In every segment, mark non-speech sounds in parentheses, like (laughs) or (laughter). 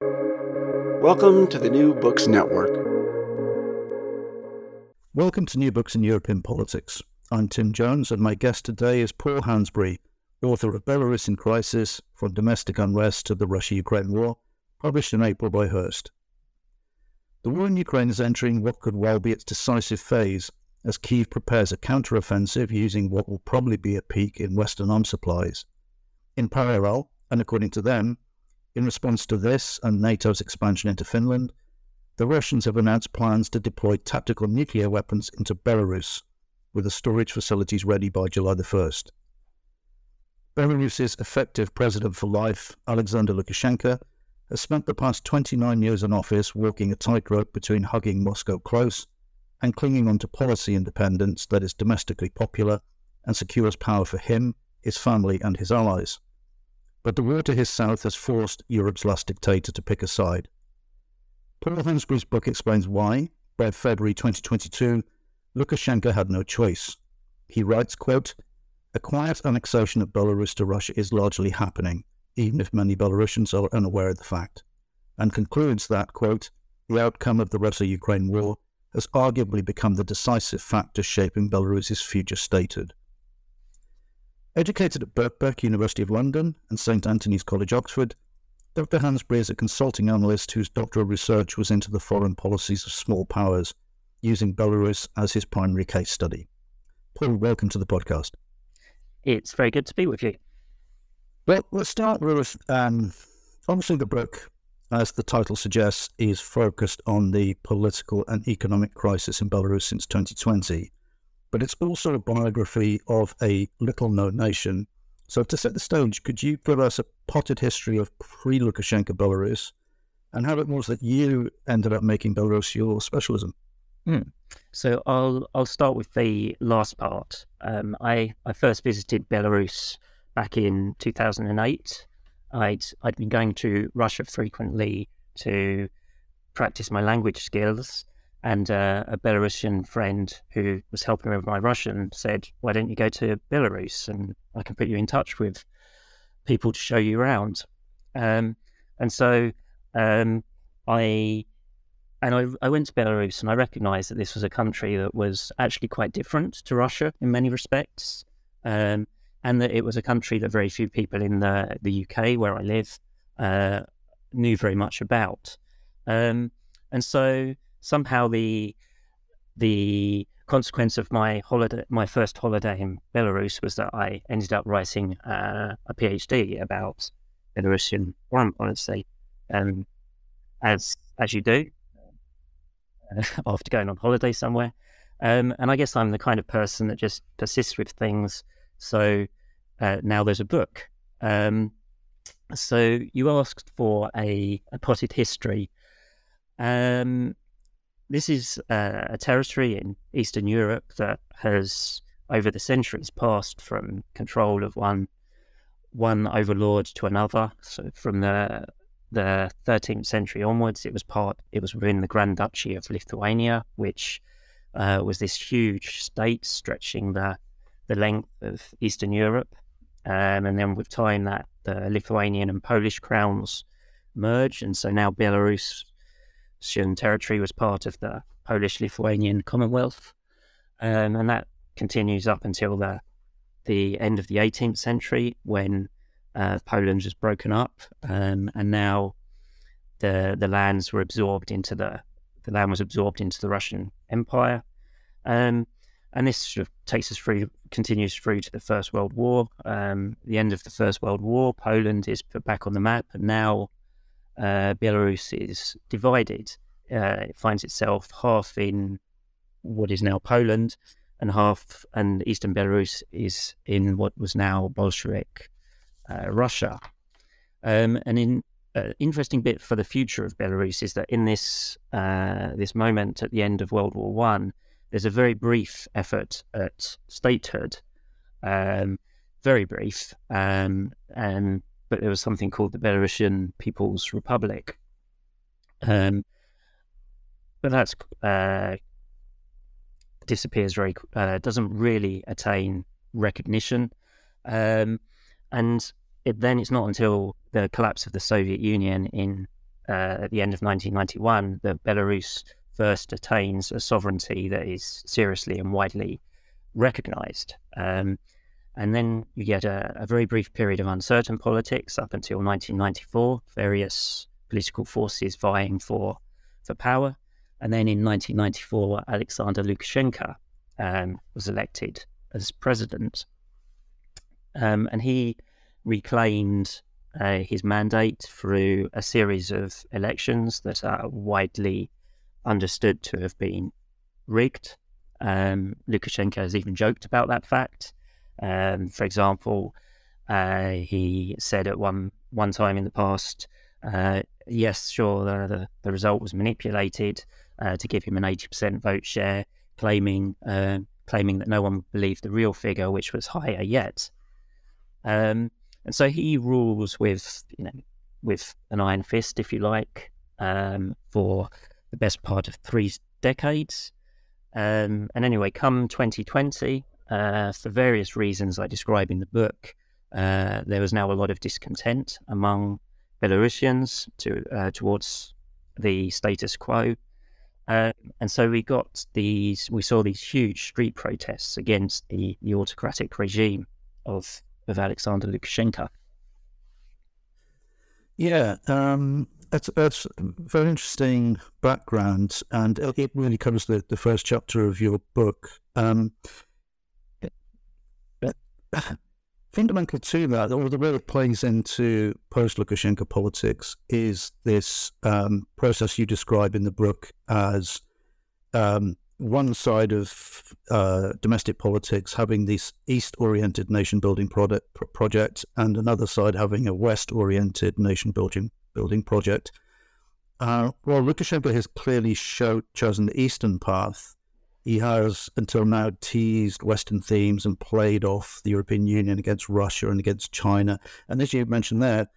Welcome to the New Books Network. Welcome to New Books in European Politics. I'm Tim Jones, and my guest today is Paul Hansbury, author of Belarus in Crisis From Domestic Unrest to the Russia Ukraine War, published in April by Hurst. The war in Ukraine is entering what could well be its decisive phase as Kiev prepares a counteroffensive using what will probably be a peak in Western arms supplies. In parallel, and according to them, in response to this and NATO's expansion into Finland, the Russians have announced plans to deploy tactical nuclear weapons into Belarus, with the storage facilities ready by July the 1st. Belarus's effective president for life, Alexander Lukashenko, has spent the past 29 years in office walking a tightrope between hugging Moscow close and clinging on to policy independence that is domestically popular and secures power for him, his family, and his allies. But the war to his south has forced Europe's last dictator to pick a side. Paul Hansbury's book explains why, by February 2022, Lukashenko had no choice. He writes, quote, A quiet annexation of Belarus to Russia is largely happening, even if many Belarusians are unaware of the fact, and concludes that, quote, the outcome of the Russia-Ukraine war has arguably become the decisive factor shaping Belarus's future statehood. Educated at Birkbeck, University of London, and St Antony's College, Oxford, Dr. Hansbury is a consulting analyst whose doctoral research was into the foreign policies of small powers, using Belarus as his primary case study. Paul, welcome to the podcast. It's very good to be with you. Well, let's start with um, obviously the book, as the title suggests, is focused on the political and economic crisis in Belarus since 2020, but it's also a biography of a little known nation. So, to set the stage, could you give us a potted history of pre Lukashenko Belarus and how it was that you ended up making Belarus your specialism? Hmm. So I'll I'll start with the last part. Um, I I first visited Belarus back in 2008. I'd I'd been going to Russia frequently to practice my language skills, and uh, a Belarusian friend who was helping me with my Russian said, "Why don't you go to Belarus and I can put you in touch with people to show you around." Um, and so um, I and I, I, went to Belarus and I recognized that this was a country that was actually quite different to Russia in many respects. Um, and that it was a country that very few people in the, the UK, where I live, uh, knew very much about. Um, and so somehow the the consequence of my holiday, my first holiday in Belarus, was that I ended up writing uh, a PhD about Belarusian foreign policy, um, as as you do uh, (laughs) after going on holiday somewhere. Um, and I guess I'm the kind of person that just persists with things. So uh, now there's a book. Um, so you asked for a, a potted history. Um, this is uh, a territory in Eastern Europe that has, over the centuries, passed from control of one one overlord to another. So from the the 13th century onwards, it was part. It was within the Grand Duchy of Lithuania, which uh, was this huge state stretching the the length of Eastern Europe. Um, and then with time, that the Lithuanian and Polish crowns merged, and so now Belarusian territory was part of the Polish-Lithuanian Commonwealth, um, and that continues up until the the end of the 18th century when uh, Poland was broken up, um, and now the the lands were absorbed into the the land was absorbed into the Russian Empire. Um, and this sort of takes us through, continues through to the First World War. Um, the end of the First World War, Poland is put back on the map, and now uh, Belarus is divided. Uh, it finds itself half in what is now Poland, and half, and Eastern Belarus is in what was now Bolshevik uh, Russia. Um, and in uh, interesting bit for the future of Belarus is that in this uh, this moment at the end of World War One, there's a very brief effort at statehood, um, very brief, um, and but there was something called the Belarusian People's Republic, um, but that's uh, disappears very uh, doesn't really attain recognition, um, and it, then it's not until the collapse of the Soviet Union in uh, at the end of 1991 that Belarus first attains a sovereignty that is seriously and widely recognized. Um, and then you get a, a, very brief period of uncertain politics up until 1994, various political forces vying for, for power. And then in 1994, Alexander Lukashenko um, was elected as president. Um, and he reclaimed uh, his mandate through a series of elections that are widely understood to have been rigged. Um, Lukashenko has even joked about that fact. Um, for example, uh, he said at one one time in the past, uh, "Yes, sure, the, the, the result was manipulated uh, to give him an eighty percent vote share," claiming uh, claiming that no one believed the real figure, which was higher yet. Um, and so he rules with, you know, with an iron fist, if you like, um, for the best part of three decades. Um, and anyway, come 2020, uh, for various reasons I describe in the book, uh, there was now a lot of discontent among Belarusians to, uh, towards the status quo. Uh, and so we got these, we saw these huge street protests against the, the autocratic regime of of Alexander Lukashenko. Yeah, um, that's that's very interesting background, and it really covers the, the first chapter of your book. Um, fundamental to that, or the way it plays into post Lukashenko politics, is this um, process you describe in the book as um, one side of uh, domestic politics having this east-oriented nation-building product, project, and another side having a west-oriented nation-building building project. Uh, while Lukashenko has clearly show, chosen the eastern path, he has until now teased Western themes and played off the European Union against Russia and against China. And as you mentioned there,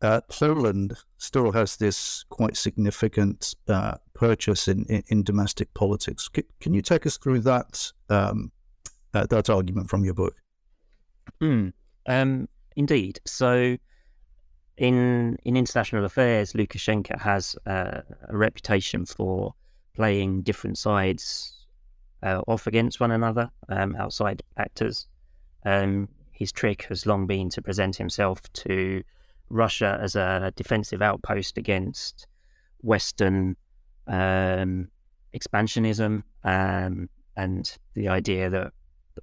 uh, Poland still has this quite significant uh, purchase in, in, in, domestic politics. C- can you take us through that um, uh, that argument from your book? Mm, um, indeed. So, in in international affairs, Lukashenko has uh, a reputation for playing different sides uh, off against one another, um, outside actors. Um, his trick has long been to present himself to Russia as a defensive outpost against Western um, expansionism um, and the idea that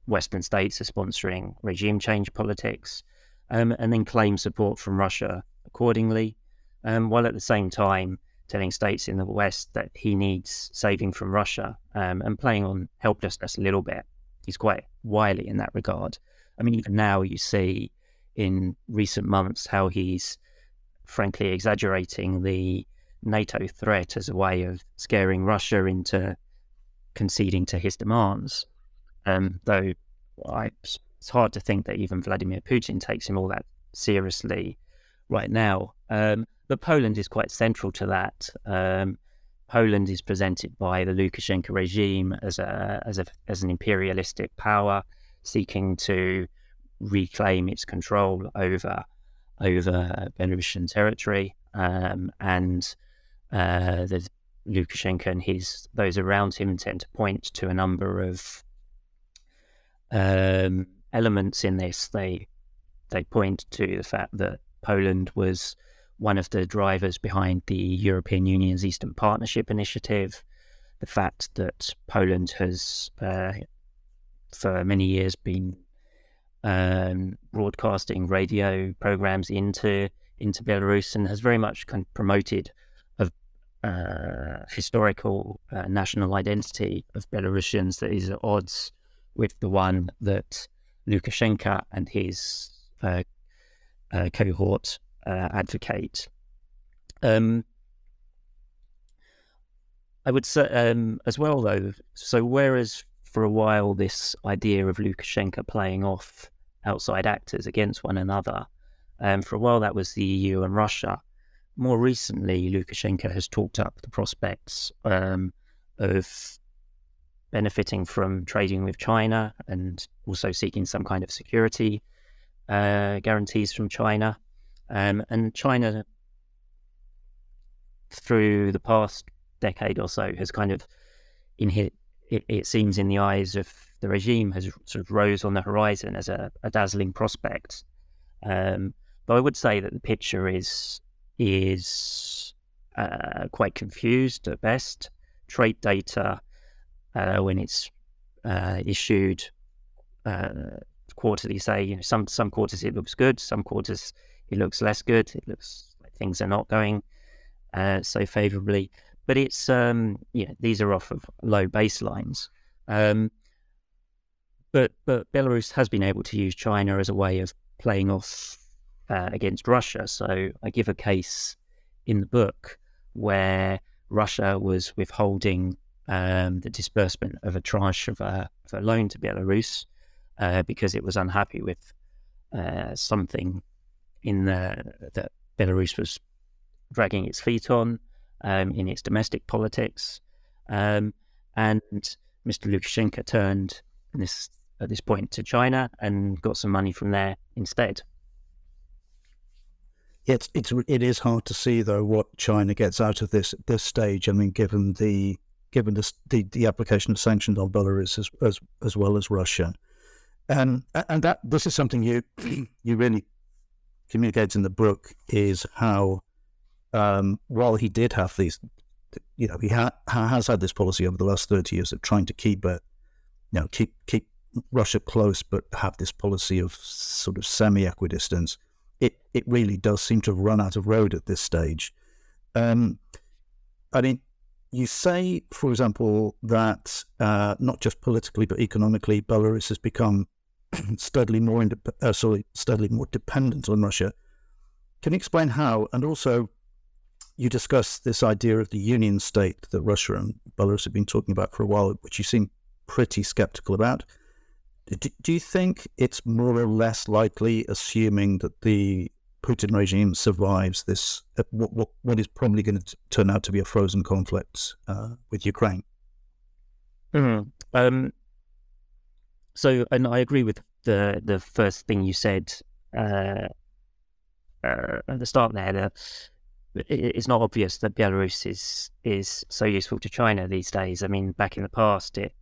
Western states are sponsoring regime change politics, um, and then claim support from Russia accordingly, um, while at the same time telling states in the West that he needs saving from Russia um, and playing on helplessness a little bit. He's quite wily in that regard. I mean, even now you see in recent months how he's frankly exaggerating the NATO threat as a way of scaring Russia into conceding to his demands. Um, though I, it's hard to think that even Vladimir Putin takes him all that seriously right now. Um, but Poland is quite central to that. Um, Poland is presented by the Lukashenko regime as a as a as an imperialistic power seeking to reclaim its control over over Belarusian territory, um, and uh, the Lukashenko and his those around him tend to point to a number of um, elements in this. They they point to the fact that Poland was one of the drivers behind the European Union's Eastern Partnership Initiative, the fact that Poland has uh, for many years been um, broadcasting radio programs into into Belarus and has very much kind of promoted a uh, historical uh, national identity of Belarusians that is at odds with the one that Lukashenko and his uh, uh cohort uh, advocate. Um, I would say um, as well, though. So whereas for a while this idea of Lukashenko playing off outside actors against one another, um, for a while that was the EU and Russia. More recently, Lukashenko has talked up the prospects um, of benefiting from trading with China and also seeking some kind of security uh, guarantees from China. Um, and China, through the past decade or so, has kind of, in his, it, it, seems in the eyes of the regime, has sort of rose on the horizon as a, a dazzling prospect. Um, but I would say that the picture is is uh, quite confused at best. Trade data, uh, when it's uh, issued uh, quarterly, say you know some some quarters it looks good, some quarters it looks less good. It looks like things are not going uh, so favourably. But it's um, know these are off of low baselines. Um, but but Belarus has been able to use China as a way of playing off uh, against Russia. So I give a case in the book where Russia was withholding um, the disbursement of a tranche of a, of a loan to Belarus uh, because it was unhappy with uh, something in the that Belarus was dragging its feet on um, in its domestic politics, um, and Mr. Lukashenko turned this at this point to China and got some money from there instead. It's it's it is hard to see though what China gets out of this at this stage. I mean, given the given the the, the application of sanctions on Belarus as, as as well as Russia, and and that this is something you (clears throat) you really communicates in the book is how um, while he did have these, you know, he ha- has had this policy over the last thirty years of trying to keep a, you know, keep keep Russia close, but have this policy of sort of semi equidistance. It it really does seem to have run out of road at this stage. Um, I mean, you say, for example, that uh, not just politically but economically, Belarus has become steadily more uh, sorry, steadily more dependent on Russia. Can you explain how? And also, you discuss this idea of the union state that Russia and Belarus have been talking about for a while, which you seem pretty skeptical about. Do, do you think it's more or less likely, assuming that the Putin regime survives this, uh, what, what, what is probably going to turn out to be a frozen conflict uh, with Ukraine? Mm-hmm. Um, so, and I agree with the the first thing you said uh, uh, at the start there. That it's not obvious that Belarus is is so useful to China these days. I mean, back in the past, it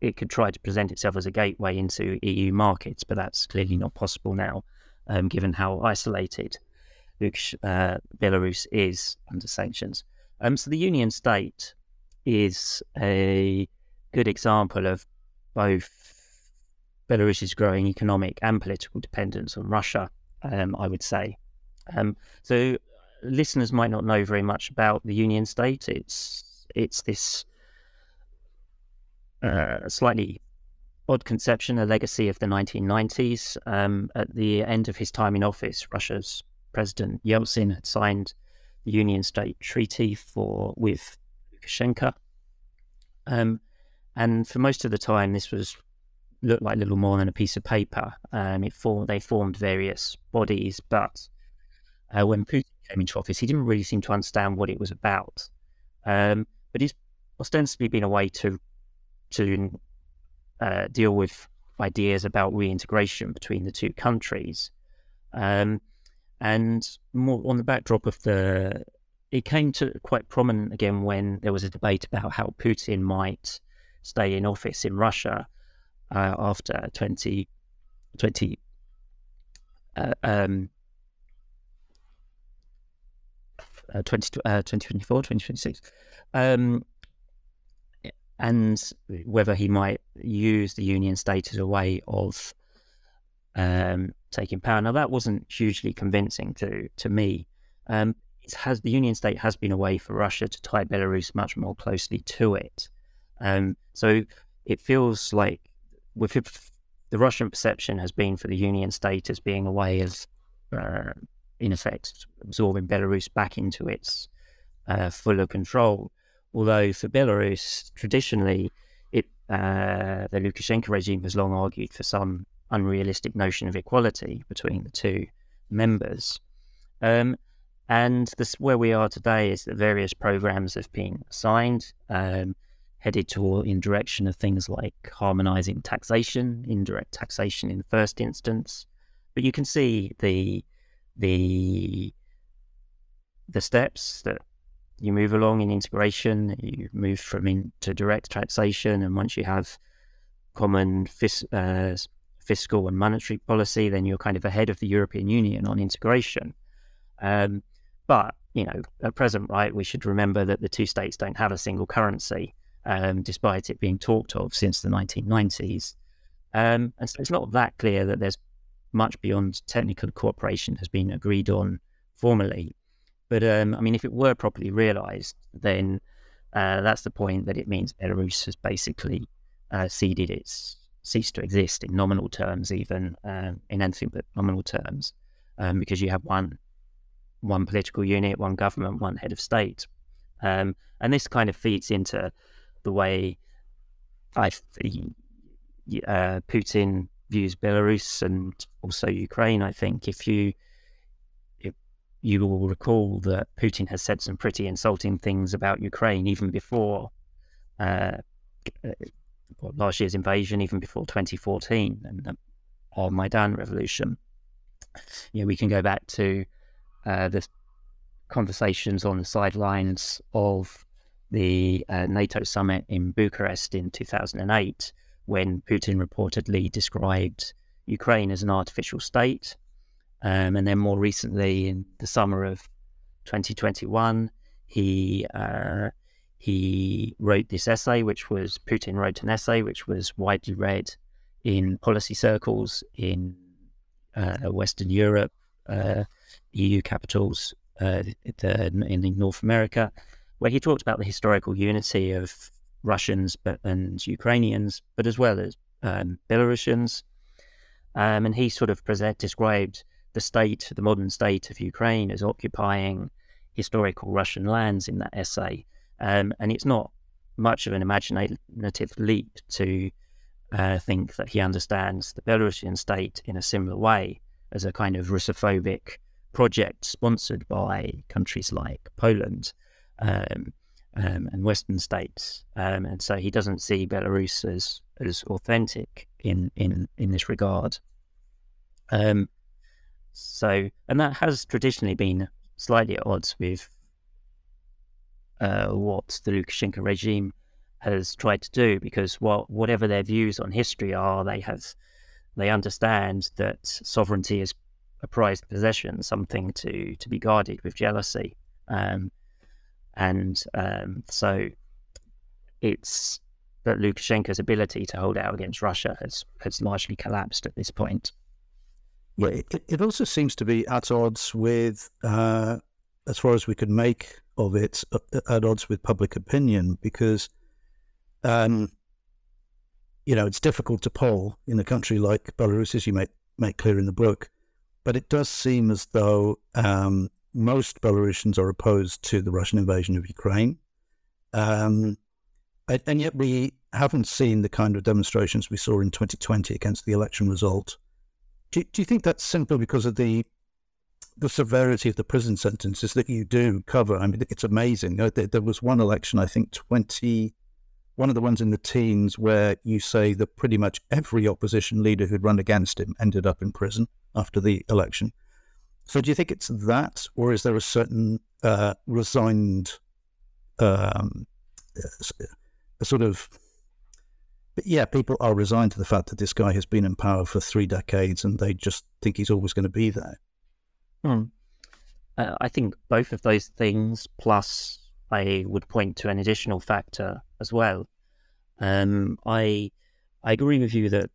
it could try to present itself as a gateway into EU markets, but that's clearly not possible now, um, given how isolated uh, Belarus is under sanctions. Um, so the Union State is a good example of both Belarus's growing economic and political dependence on Russia, um, I would say. Um, so listeners might not know very much about the Union State. It's it's this uh, slightly odd conception, a legacy of the 1990s. Um, at the end of his time in office, Russia's President Yeltsin had signed the Union State Treaty for with Lukashenko. Um, and for most of the time, this was looked like little more than a piece of paper. Um, it formed, they formed various bodies, but uh, when Putin came into office, he didn't really seem to understand what it was about. Um, but he's ostensibly been a way to to uh, deal with ideas about reintegration between the two countries. Um, and more on the backdrop of the, it came to quite prominent again when there was a debate about how Putin might stay in office in Russia uh, after 20, 20 uh, um, uh, 20, uh, 2024, 2026. Um, and whether he might use the union state as a way of um, taking power. Now, that wasn't hugely convincing to, to me. Um, it has the union state has been a way for Russia to tie Belarus much more closely to it. Um, so it feels like with the Russian perception has been for the Union state as being a way of uh, in effect, absorbing Belarus back into its uh, fuller control. Although for Belarus, traditionally, it uh, the Lukashenko regime has long argued for some unrealistic notion of equality between the two members. Um, and this, where we are today is that various programs have been signed. um, headed to in direction of things like harmonizing taxation, indirect taxation in the first instance. But you can see the the the steps that you move along in integration. You move from into direct taxation, and once you have common fis- uh, fiscal and monetary policy, then you're kind of ahead of the European Union on integration. Um, but you know, at present, right, we should remember that the two states don't have a single currency, um, despite it being talked of since the 1990s. Um, and so it's not that clear that there's much beyond technical cooperation has been agreed on formally. But um, I mean, if it were properly realised, then uh, that's the point that it means Belarus has basically uh, ceded its ceased to exist in nominal terms, even um, in anything but nominal terms, um, because you have one one political unit, one government, one head of state, um, and this kind of feeds into the way I uh, Putin views Belarus and also Ukraine. I think if you if you will recall that Putin has said some pretty insulting things about Ukraine even before uh, last year's invasion, even before 2014 and the uh, Maidan revolution. You know, we can go back to uh, the conversations on the sidelines of the uh, NATO summit in Bucharest in 2008, when Putin reportedly described Ukraine as an artificial state. Um, and then more recently, in the summer of 2021, he uh, he wrote this essay, which was Putin wrote an essay which was widely read in policy circles in uh, Western Europe, uh, EU capitals uh, in North America, where he talked about the historical unity of Russians and Ukrainians, but as well as um, Belarusians. Um, and he sort of present, described the state, the modern state of Ukraine, as occupying historical Russian lands in that essay. Um, and it's not much of an imaginative leap to uh, think that he understands the Belarusian state in a similar way as a kind of Russophobic project sponsored by countries like Poland um, um, and Western states. Um, and so he doesn't see Belarus as, as authentic in, in, in this regard. Um, so, and that has traditionally been slightly at odds with uh, what the Lukashenko regime has tried to do, because what, whatever their views on history are, they have they understand that sovereignty is a prized possession, something to to be guarded with jealousy, um, and um, so it's that Lukashenko's ability to hold out against Russia has has largely collapsed at this point. Yeah, it, it also seems to be at odds with, uh, as far as we could make of it uh, at odds with public opinion because, um, you know, it's difficult to poll in a country like Belarus, as you make, make clear in the book. But it does seem as though um, most Belarusians are opposed to the Russian invasion of Ukraine. Um, and yet we haven't seen the kind of demonstrations we saw in 2020 against the election result. Do, do you think that's simply because of the the severity of the prison sentences that you do cover. I mean, it's amazing. There, there, was one election, I think, 20, one of the ones in the teens, where you say that pretty much every opposition leader who'd run against him ended up in prison after the election. So do you think it's that, or is there a certain uh, resigned, um, a sort of, yeah, people are resigned to the fact that this guy has been in power for three decades and they just think he's always going to be there? Hmm. Uh, I think both of those things, plus I would point to an additional factor as well. Um, I I agree with you that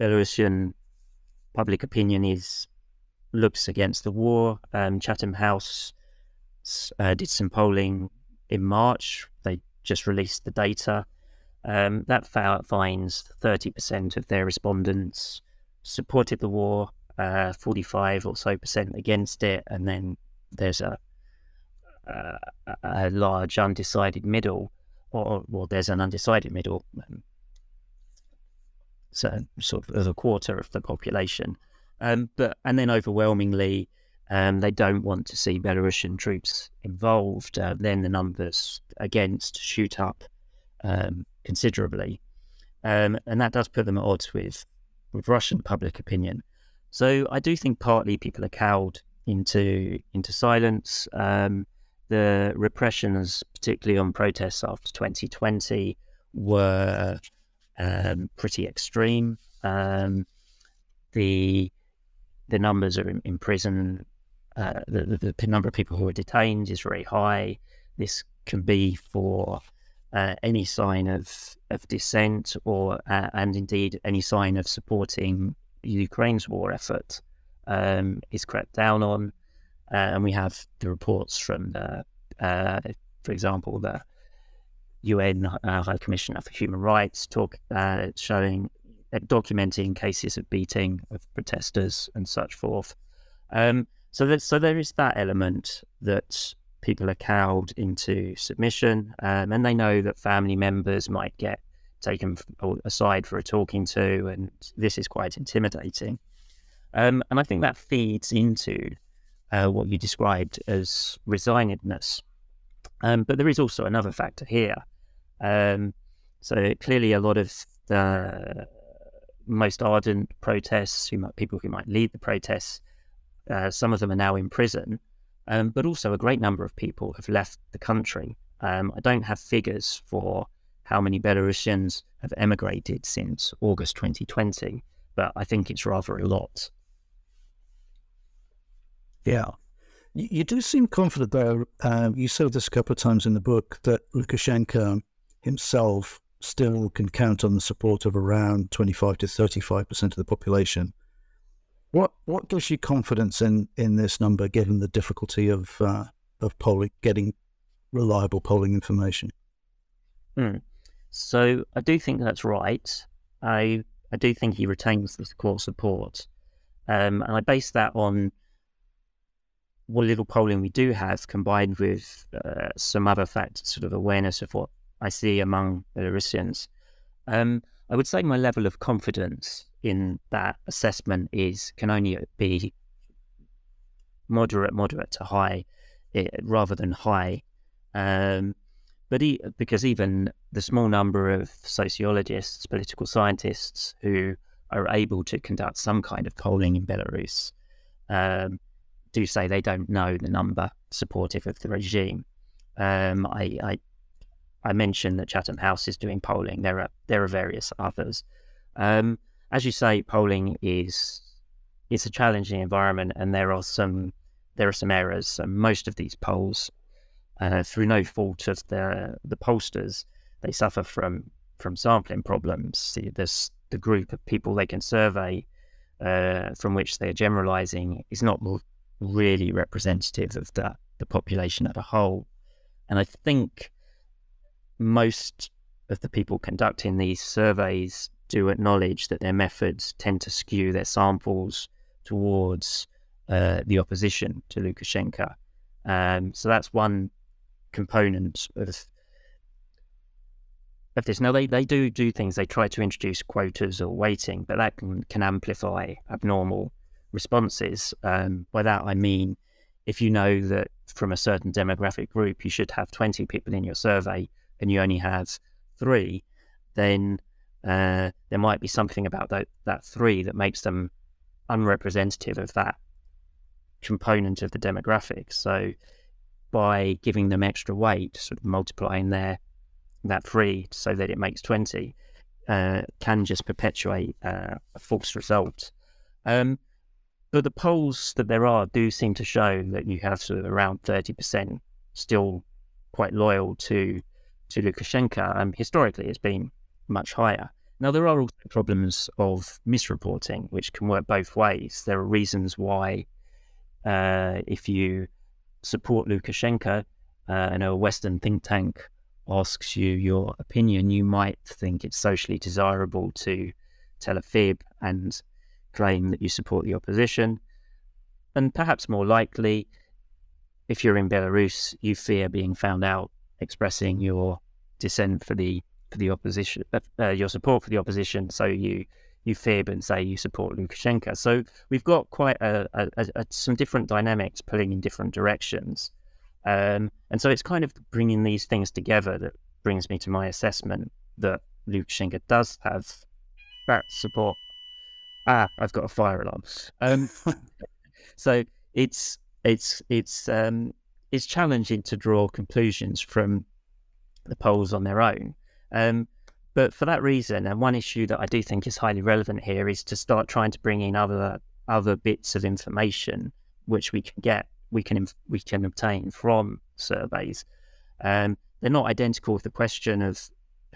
Belarusian public opinion is looks against the war. Um, Chatham House uh, did some polling in March. They just released the data. Um, that finds 30% of their respondents supported the war uh, 45 or so percent against it, and then there's a, a, a large undecided middle, or well, there's an undecided middle, um, so sort of a quarter of the population, um, but and then overwhelmingly. Um, they don't want to see Belarusian troops involved. Uh, then the numbers against shoot up um, considerably, um, and that does put them at odds with with Russian public opinion. So I do think partly people are cowed into into silence. Um, the repressions, particularly on protests after 2020, were um, pretty extreme. The the numbers are in, in prison. Uh, the, the, the, number of people who are detained is very high. This can be for uh, any sign of of dissent or uh, and indeed any sign of supporting Ukraine's war effort um, is cracked down on, uh, and we have the reports from the, uh, for example, the UN uh, High Commissioner for Human Rights talk uh, documenting cases of beating of protesters and such forth. Um, so that so there is that element that people are cowed into submission, um, and they know that family members might get taken aside for a talking to, and this is quite intimidating. Um, and I think that feeds into uh, what you described as resignedness. Um, but there is also another factor here. Um, so clearly, a lot of the most ardent protests, who might, people who might lead the protests, uh, some of them are now in prison, um, but also a great number of people have left the country. Um, I don't have figures for how many Belarusians have emigrated since August 2020, but I think it's rather a lot. Yeah. You do seem confident, though. Um, you said this a couple of times in the book that Lukashenko himself still can count on the support of around 25 to 35% of the population. What what gives you confidence in, in this number, given the difficulty of uh, of polling, getting reliable polling information? Mm. So I do think that's right. I I do think he retains the core support, um, and I base that on what little polling we do have, combined with uh, some other factors, sort of awareness of what I see among Belarusians. Um, I would say my level of confidence in that assessment is can only be moderate, moderate to high, eh, rather than high. Um, but because even the small number of sociologists, political scientists who are able to conduct some kind of polling in Belarus um, do say they don't know the number supportive of the regime. Um, I, I, I mentioned that Chatham House is doing polling. There are there are various others. Um, as you say, polling is it's a challenging environment, and there are some there are some errors. most of these polls uh, through no fault of the the pollsters, they suffer from from sampling problems. There's the group of people they can survey uh, from which they're generalizing is not really representative of the, the population as a whole. And I think most of the people conducting these surveys do acknowledge that their methods tend to skew their samples towards uh, the opposition to Lukashenko. Um, so that's one component of of this. Now they, they do do things. They try to introduce quotas or weighting, but that can, can amplify abnormal responses. Um, by that I mean if you know that from a certain demographic group you should have 20 people in your survey and you only have three, then uh, there might be something about that, that three that makes them unrepresentative of that component of the demographic. So by giving them extra weight, sort of multiplying their that three so that it makes 20, uh, can just perpetuate uh, a false result. Um, but the polls that there are do seem to show that you have sort of around 30% still quite loyal to to Lukashenko. Um, historically, it's been much higher. Now, there are also problems of misreporting, which can work both ways. There are reasons why, uh, if you support Lukashenko uh, and a Western think tank asks you your opinion, you might think it's socially desirable to tell a fib and claim that you support the opposition. And perhaps more likely, if you're in Belarus, you fear being found out expressing your dissent for the for the opposition, uh, uh, your support for the opposition. So you you fib and say you support Lukashenko. So we've got quite a, a, a, some different dynamics pulling in different directions, um, and so it's kind of bringing these things together that brings me to my assessment that Lukashenko does have that support. Ah, I've got a fire alarm. Um, (laughs) so it's it's it's um, it's challenging to draw conclusions from the polls on their own. Um, but for that reason, and one issue that I do think is highly relevant here is to start trying to bring in other other bits of information which we can get, we can we can obtain from surveys. Um, they're not identical with the question of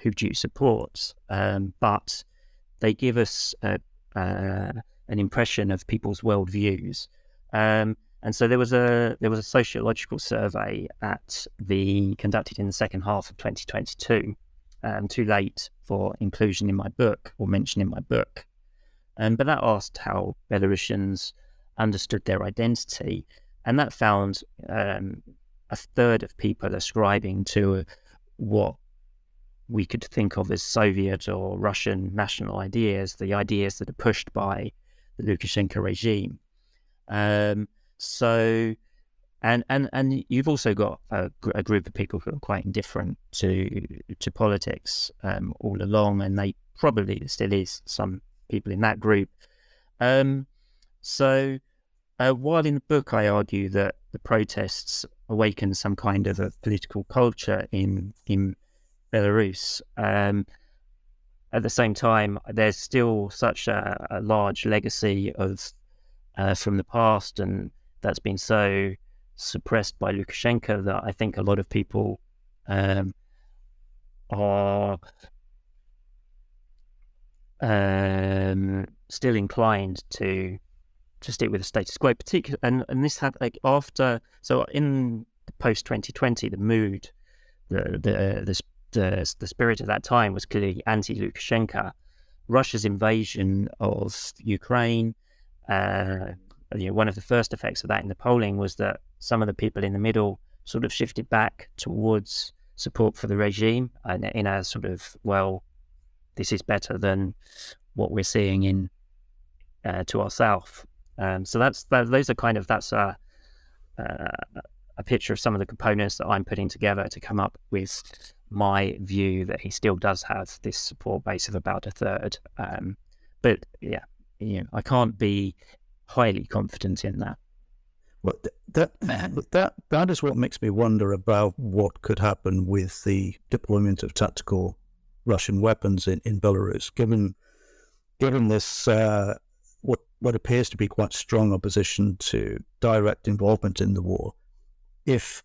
who do you support, um, but they give us a, uh, an impression of people's worldviews. Um, and so there was a there was a sociological survey at the conducted in the second half of 2022. Um, too late for inclusion in my book or mention in my book. Um, but that asked how Belarusians understood their identity, and that found um, a third of people ascribing to what we could think of as Soviet or Russian national ideas, the ideas that are pushed by the Lukashenko regime. Um, so, and and and you've also got a, a, group of people who are quite indifferent to to politics um, all along, and they probably still is some people in that group. Um, so, uh, while in the book I argue that the protests awakened some kind of a political culture in in Belarus. Um, at the same time, there's still such a, a large legacy of uh, from the past, and that's been so suppressed by Lukashenko that I think a lot of people um, are um, still inclined to to stick with the status quo. Particularly, and and this had like after so in post 2020, the mood, the the the the, the spirit of that time was clearly anti Lukashenko. Russia's invasion of Ukraine, uh, you know, one of the first effects of that in the polling was that some of the people in the middle sort of shifted back towards support for the regime and in a sort of, well, this is better than what we're seeing in uh, to our south. Um, so that's that, those are kind of that's a, uh, a picture of some of the components that I'm putting together to come up with my view that he still does have this support base of about a third. Um, but yeah, you know, I can't be highly confident in that. Well, that that that is what makes me wonder about what could happen with the deployment of tactical Russian weapons in, in Belarus, given given this uh, what what appears to be quite strong opposition to direct involvement in the war. If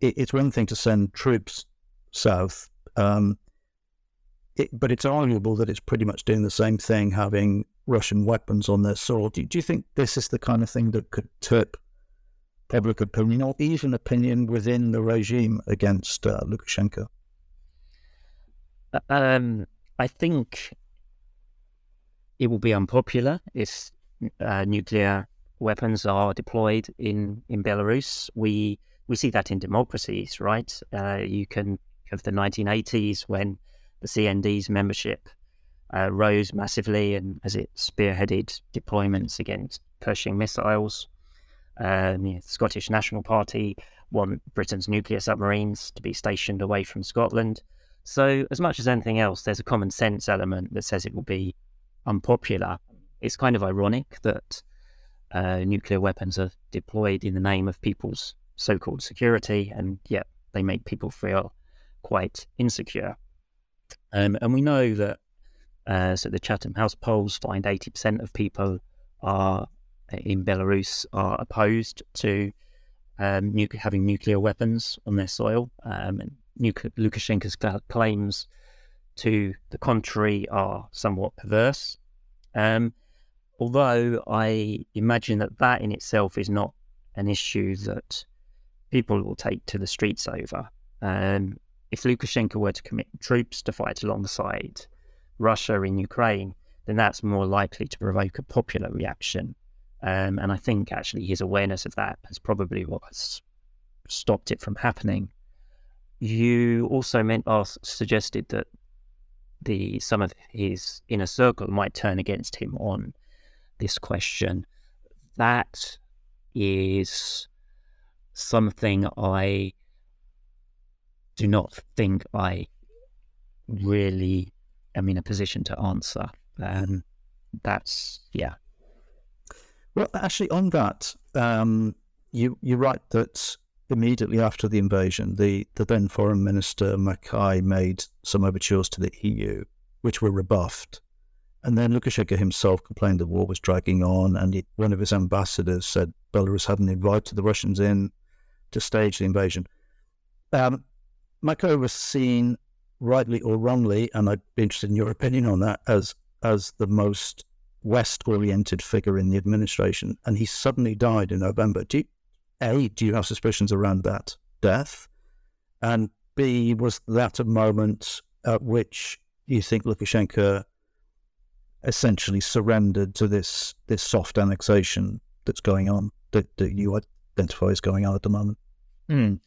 it, it's one thing to send troops south. Um, it, but it's arguable that it's pretty much doing the same thing, having Russian weapons on their soil. Do, do you think this is the kind of thing that could tip public opinion or even opinion within the regime against uh, Lukashenko? Uh, um, I think it will be unpopular if uh, nuclear weapons are deployed in, in Belarus. We we see that in democracies, right? Uh, you can of the 1980s when the CND's membership uh, rose massively and as it spearheaded deployments against Pershing missiles. Um, the Scottish National Party want Britain's nuclear submarines to be stationed away from Scotland. So, as much as anything else, there's a common sense element that says it will be unpopular. It's kind of ironic that uh, nuclear weapons are deployed in the name of people's so called security, and yet they make people feel quite insecure. Um, and we know that uh, so the Chatham House polls find 80% of people are in Belarus are opposed to um, nu- having nuclear weapons on their soil. Um, and Lukashenko's claims to the contrary are somewhat perverse. Um, although I imagine that that in itself is not an issue that people will take to the streets over. Um, if Lukashenko were to commit troops to fight alongside Russia in Ukraine, then that's more likely to provoke a popular reaction. Um, and I think actually his awareness of that is probably what has stopped it from happening. You also meant suggested that the some of his inner circle might turn against him on this question. That is something I do not think I really am in a position to answer. Um, that's yeah. Well, actually, on that, um, you you're right that immediately after the invasion, the, the then Foreign Minister Makei made some overtures to the EU, which were rebuffed. And then Lukashenko himself complained the war was dragging on, and he, one of his ambassadors said Belarus hadn't invited the Russians in to stage the invasion. Um, Makei was seen, rightly or wrongly, and I'd be interested in your opinion on that, as as the most West-oriented figure in the administration, and he suddenly died in November. Do you, a, do you have suspicions around that death? And B, was that a moment at which you think Lukashenko essentially surrendered to this this soft annexation that's going on that, that you identify as going on at the moment? Mm.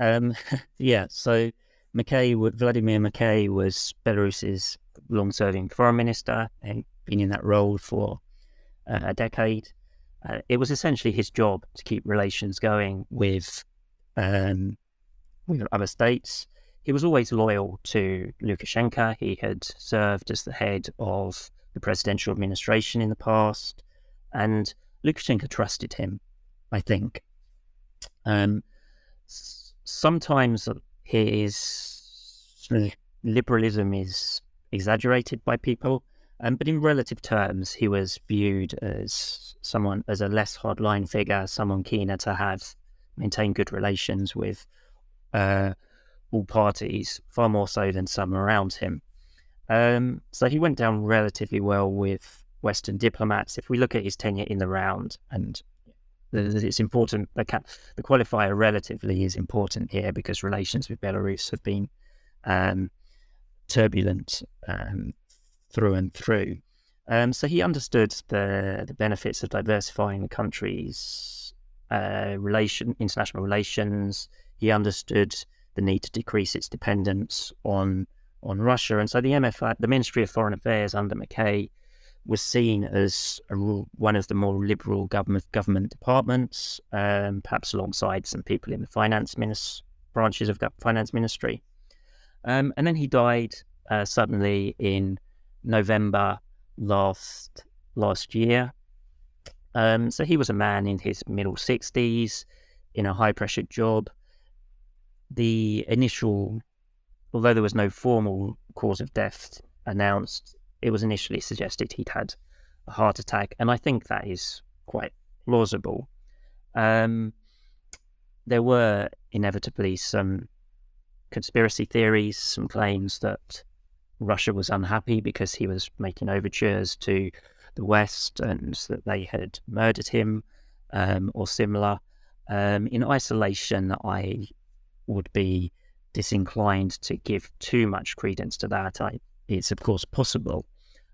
Um, (laughs) yeah, so Makei, Vladimir Makei was Belarus's long-serving foreign minister and been in that role for uh, a decade. Uh, it was essentially his job to keep relations going with um, with other states. He was always loyal to Lukashenko. He had served as the head of the presidential administration in the past, and Lukashenko trusted him. I think. Um, sometimes his liberalism is exaggerated by people, um, but in relative terms, he was viewed as someone as a less hardline figure, someone keener to have maintain good relations with uh, all parties, far more so than some around him. Um, so he went down relatively well with Western diplomats. If we look at his tenure in the round, and it's important, the, the qualifier relatively is important here because relations with Belarus have been um, turbulent um, through and through. Um, so he understood the the benefits of diversifying the country's uh, relation international relations. He understood the need to decrease its dependence on on Russia, and so the MFI, the Ministry of Foreign Affairs under Makei, was seen as a, one of the more liberal government government departments, um, perhaps alongside some people in the finance minis- branches of finance ministry. Um, and then he died uh, suddenly in November last last year. Um, so he was a man in his middle sixties in a high pressure job. The initial, although there was no formal cause of death announced, it was initially suggested he'd had a heart attack, and I think that is quite plausible. Um, there were inevitably some conspiracy theories, some claims that Russia was unhappy because he was making overtures to the West and that they had murdered him um, or similar. Um, in isolation, I would be disinclined to give too much credence to that. I, it's of course possible,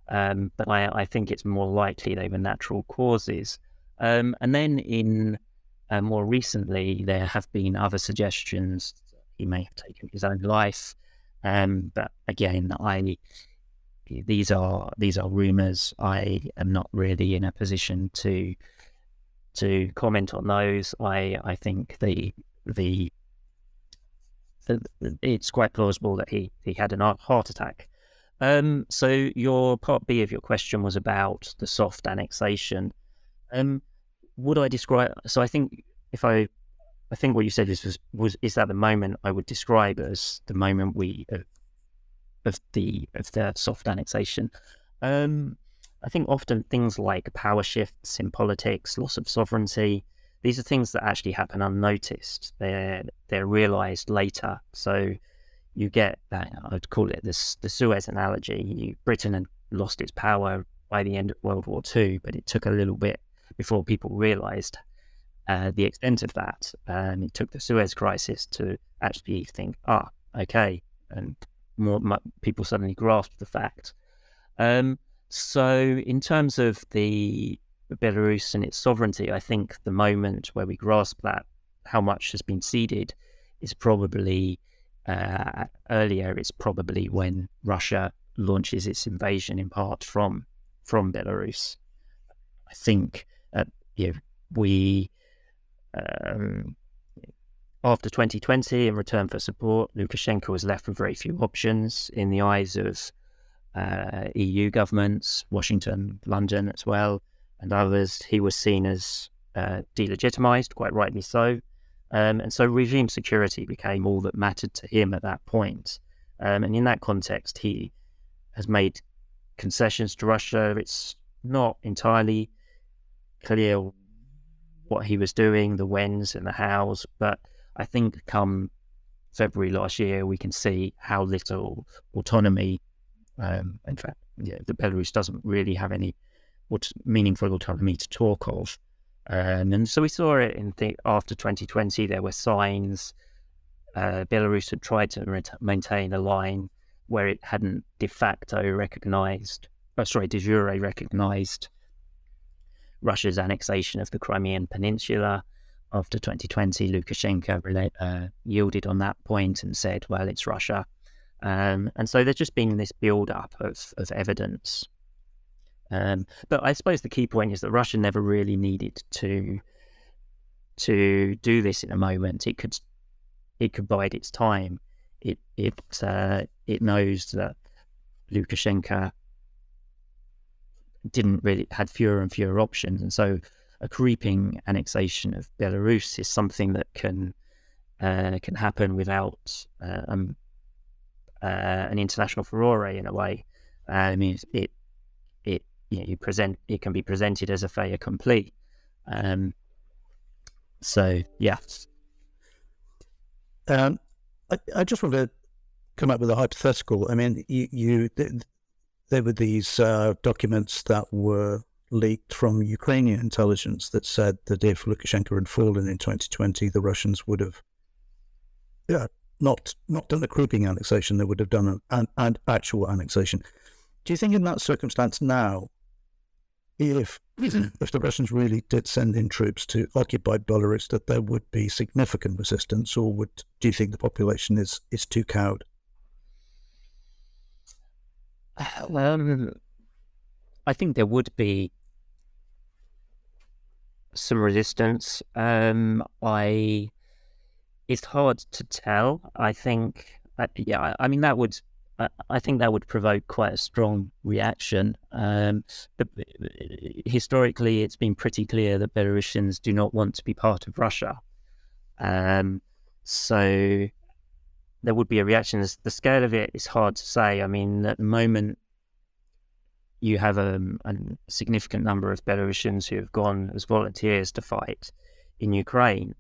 um, but I, I, think it's more likely they were natural causes. Um, and then in uh, more recently, there have been other suggestions he may have taken his own life. Um, but again, I these are these are rumors. I am not really in a position to to comment on those. I I think the the, the it's quite plausible that he he had a heart attack. Um, so your part B of your question was about the soft annexation. Um, would I describe? So I think if I I think what you said is was, was is that the moment I would describe as the moment we of the of the soft annexation. Um, I think often things like power shifts in politics, loss of sovereignty, these are things that actually happen unnoticed. They're they're realised later. So you get that I'd call it this the Suez analogy. You, Britain had lost its power by the end of World War II, but it took a little bit before people realised uh, the extent of that. Um, it took the Suez crisis to actually think, ah, okay, and more, more people suddenly grasped the fact. Um, So, in terms of the Belarus and its sovereignty, I think the moment where we grasp that how much has been ceded is probably uh, earlier. It's probably when Russia launches its invasion in part from from Belarus. I think uh, you know, we um, after 2020, in return for support, Lukashenko was left with very few options in the eyes of uh, EU governments, Washington, London as well, and others. He was seen as uh, delegitimized, quite rightly so. Um, and so regime security became all that mattered to him at that point. Um, and in that context, he has made concessions to Russia. It's not entirely clear what he was doing, the whens and the hows, but I think come February last year, we can see how little autonomy, um, in fact, yeah, the Belarus doesn't really have any meaningful autonomy to talk of. Um, and so we saw it in the, after 2020, there were signs uh, Belarus had tried to maintain a line where it hadn't de facto recognized, oh, sorry, de jure recognized Russia's annexation of the Crimean Peninsula. After 2020, Lukashenko uh, yielded on that point and said, well, it's Russia. Um, and so there's just been this build up of, of evidence. Um, but I suppose the key point is that Russia never really needed to to do this in a moment. It could it could bide its time. It it uh, it knows that Lukashenko didn't really had fewer and fewer options, and so a creeping annexation of Belarus is something that can uh, can happen without uh, um, uh, an international furore in a way. I mean, it it you, know, you present it can be presented as a failure complete. Um, so yeah. Um, I, I just want to come up with a hypothetical. I mean, you, you there were these uh, documents that were leaked from Ukrainian intelligence that said that if Lukashenko had fallen in 2020, the Russians would have, yeah, not not done a creeping annexation. They would have done an, an, an actual annexation. Do you think in that circumstance now, if if the Russians really did send in troops to occupy Belarus, that there would be significant resistance, or would do you think the population is is too cowed? Um, I think there would be some resistance. Um, I it's hard to tell. I think, uh, yeah, I mean that would, I think that would provoke quite a strong reaction. Um, but uh, historically, it's been pretty clear that Belarusians do not want to be part of Russia. Um, so there would be a reaction. The scale of it is hard to say. I mean, at the moment, you have a, um, a significant number of Belarusians who have gone as volunteers to fight in Ukraine,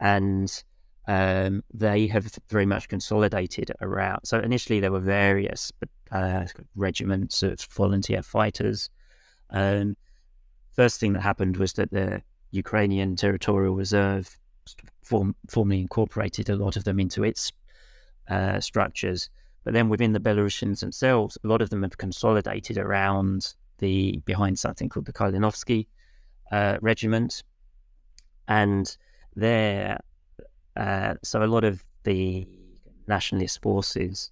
and um, they have very much consolidated around. So initially there were various uh, regiments of volunteer fighters. Um, first thing that happened was that the Ukrainian Territorial Reserve form, formally incorporated a lot of them into its uh, structures. But then within the Belarusians themselves, a lot of them have consolidated around the behind something called the Kalinovsky uh, regiment, and there, uh, so a lot of the nationalist forces,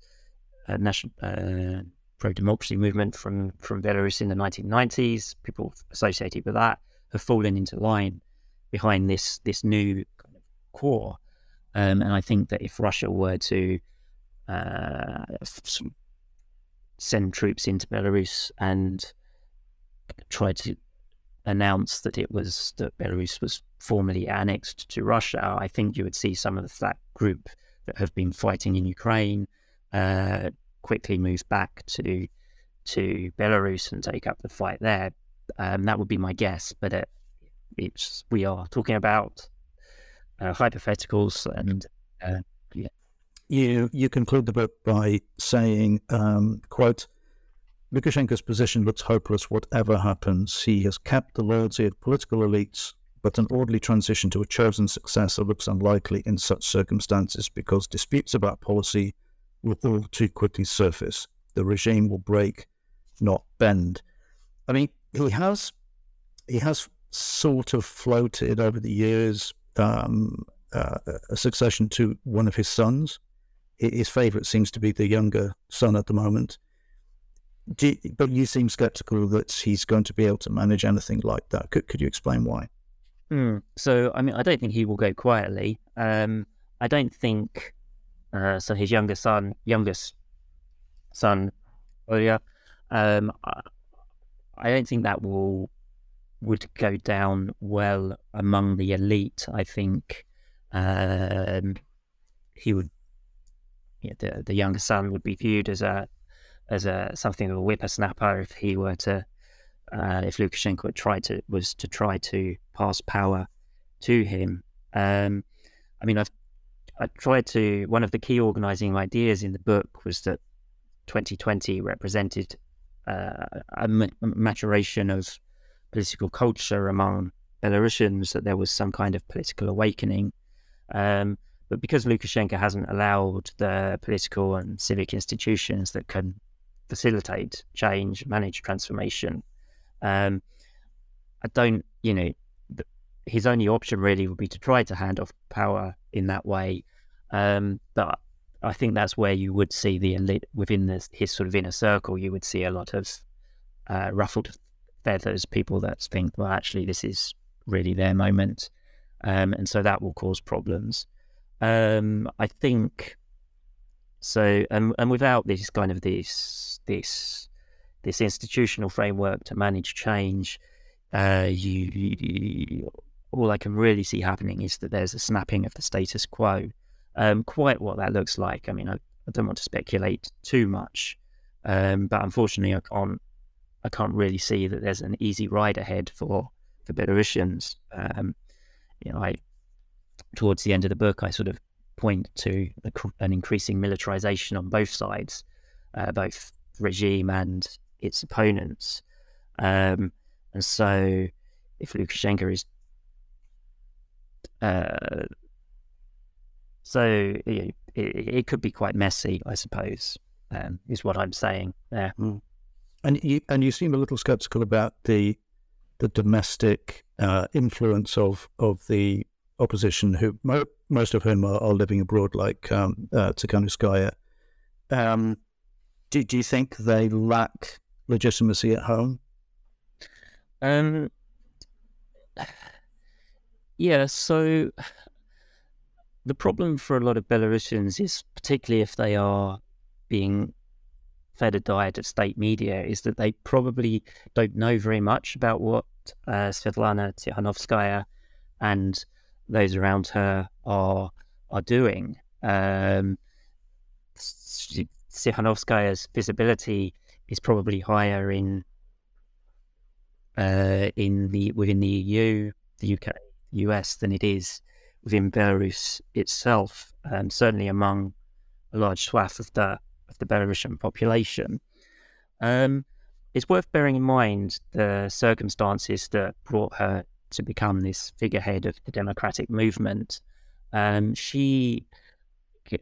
uh, national uh, pro democracy movement from from Belarus in the 1990s, people associated with that have fallen into line behind this this new kind of core, um, and I think that if Russia were to uh, send troops into Belarus and try to announce that it was that Belarus was formally annexed to Russia, I think you would see some of that group that have been fighting in Ukraine uh, quickly move back to to Belarus and take up the fight there. Um, that would be my guess, but it, it's we are talking about uh, hypotheticals and uh, yeah you you conclude the book by saying, um, "quote Lukashenko's position looks hopeless. Whatever happens, he has kept the loyalty of political elites, but an orderly transition to a chosen successor looks unlikely in such circumstances because disputes about policy will all too quickly surface. The regime will break, not bend." I mean, he has he has sort of floated over the years um, uh, a succession to one of his sons. His favourite seems to be the younger son at the moment. You, but you seem sceptical that he's going to be able to manage anything like that. Could, could you explain why? Hmm. So, I mean, I don't think he will go quietly. Um, I don't think uh, so. His younger son, youngest son, Kolya, um, I, I don't think that will would go down well among the elite. I think um, he would, yeah, the the younger son would be viewed as a as a something of a whippersnapper if he were to uh, if Lukashenko tried to was to try to pass power to him. Um, I mean, I've I tried to one of the key organizing ideas in the book was that 2020 represented uh, a maturation of political culture among Belarusians that there was some kind of political awakening. Um, but because Lukashenko hasn't allowed the political and civic institutions that can facilitate change, manage transformation, um, I don't, you know, his only option really would be to try to hand off power in that way. Um, but I think that's where you would see the elite within this, his sort of inner circle. You would see a lot of uh, ruffled feathers, people that think, well, actually, this is really their moment. Um, and so that will cause problems. Um, I think so, and, and without this kind of this this this institutional framework to manage change, uh, you, you, all I can really see happening is that there's a snapping of the status quo. Um, quite what that looks like. I mean, I, I don't want to speculate too much, um, but unfortunately, I can't I can't really see that there's an easy ride ahead for for Belarusians. Um, you know, I towards the end of the book, I sort of point to an increasing militarization on both sides, uh, both regime and its opponents. Um, and so, if Lukashenko is uh, so it, it, could be quite messy, I suppose, um, is what I'm saying there. Mm. And you, and you seem a little skeptical about the the domestic uh, influence of of the opposition, who mo- most of whom are, are, living abroad, like um, uh, Tikhanovskaya. Um, do, do you think they lack legitimacy at home? Um, yeah. So the problem for a lot of Belarusians is particularly if they are being fed a diet of state media is that they probably don't know very much about what uh, Svetlana Tikhanovskaya and those around her are are doing. Um, Tikhanovskaya's visibility is probably higher in uh, in the within the EU, the UK, US than it is within Belarus itself. Um, certainly among a large swath of the of the Belarusian population. Um, it's worth bearing in mind the circumstances that brought her to become this figurehead of the democratic movement. Um, she,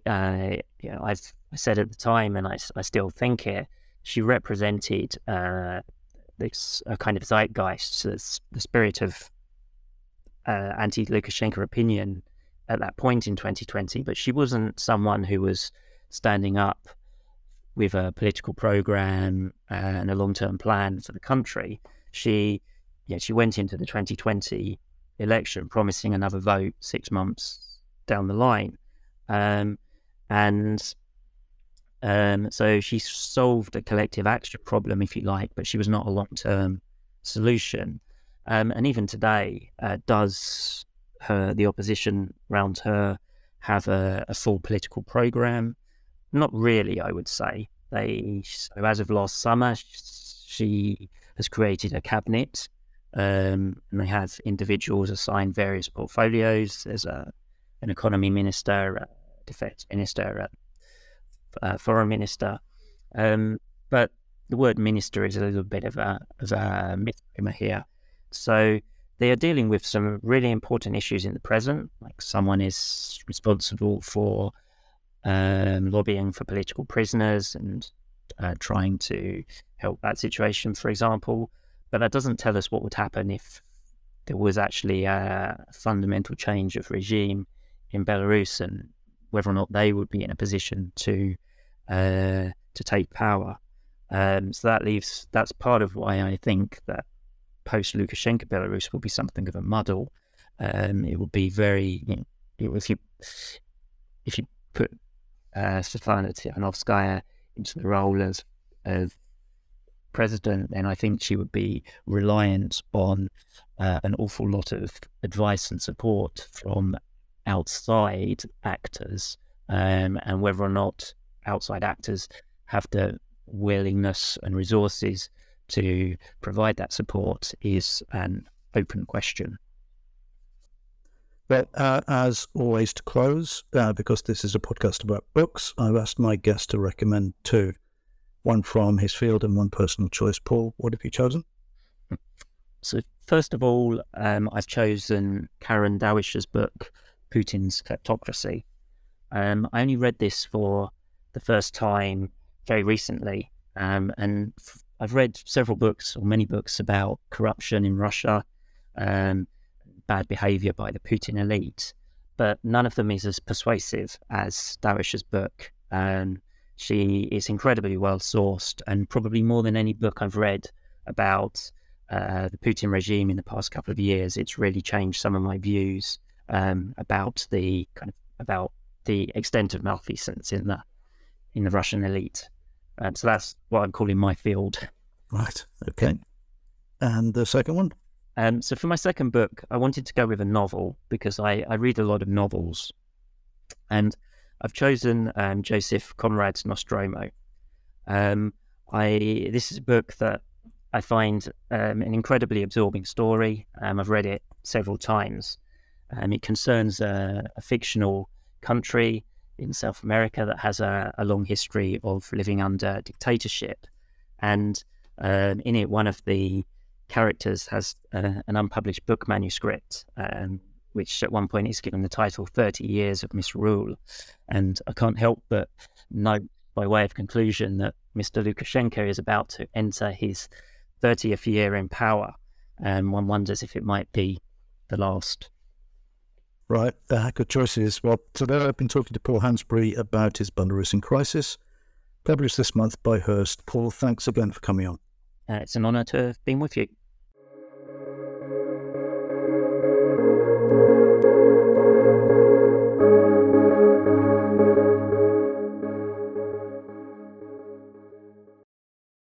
uh, you know, I've I said at the time, and I, I still think it, she represented uh, this a kind of zeitgeist, the spirit of uh, anti-Lukashenko opinion at that point in 2020. But she wasn't someone who was standing up with a political program and a long term plan for the country. She, yeah, she went into the 2020 election promising another vote six months down the line, um, and um, so she solved a collective action problem, if you like, but she was not a long term solution. Um, and even today, uh, does her the opposition around her have a, a full political program? Not really, I would say. They so as of last summer, she has created a cabinet, um, and they have individuals assigned various portfolios. There's a an economy minister, a defense minister, a, a foreign minister, um, but the word minister is a little bit of a of a misnomer here. So they are dealing with some really important issues in the present, like someone is responsible for um, lobbying for political prisoners and uh, trying to help that situation, for example. But that doesn't tell us what would happen if there was actually a fundamental change of regime in Belarus and whether or not they would be in a position to uh, to take power. Um, so that leaves that's part of why I think that post Lukashenko Belarus will be something of a muddle. Um, it will be very you know, if you if you put uh, Svetlana into the role as of president, then I think she would be reliant on uh, an awful lot of advice and support from outside actors, um, and whether or not outside actors have the willingness and resources to provide that support is an open question. But uh, as always, to close, uh, because this is a podcast about books, I've asked my guest to recommend two one from his field and one personal choice. Paul, what have you chosen? So, first of all, um, I've chosen Karen Dawisha's book, Putin's Kleptocracy. Um, I only read this for the first time very recently, um, and f- I've read several books or many books about corruption in Russia, um, bad behavior by the Putin elite, but none of them is as persuasive as Dawisha's book. Um, she is incredibly well sourced, and probably more than any book I've read about uh, the Putin regime in the past couple of years, it's really changed some of my views um, about the kind of about the extent of malfeasance in the in the Russian elite. Um, so that's what I'm calling my field. Right. Okay. And the second one? Um, so for my second book, I wanted to go with a novel because I, I read a lot of novels. And I've chosen um, Joseph Conrad's Nostromo. Um, I this is a book that I find um, an incredibly absorbing story. Um, I've read it several times. Um, it concerns a, a, fictional country in South America that has a, a long history of living under dictatorship, and um, in it, one of the characters has uh, an unpublished book manuscript which at one point is given the title 30 Years of Misrule. And I can't help but note, by way of conclusion, that Mr. Lukashenko is about to enter his 30th year in power. And one wonders if it might be the last. Right, uh, good choices. Well, today I've been talking to Paul Hansbury about his Belarusian crisis, published this month by Hurst. Paul, thanks again for coming on. Uh, it's an honour to have been with you.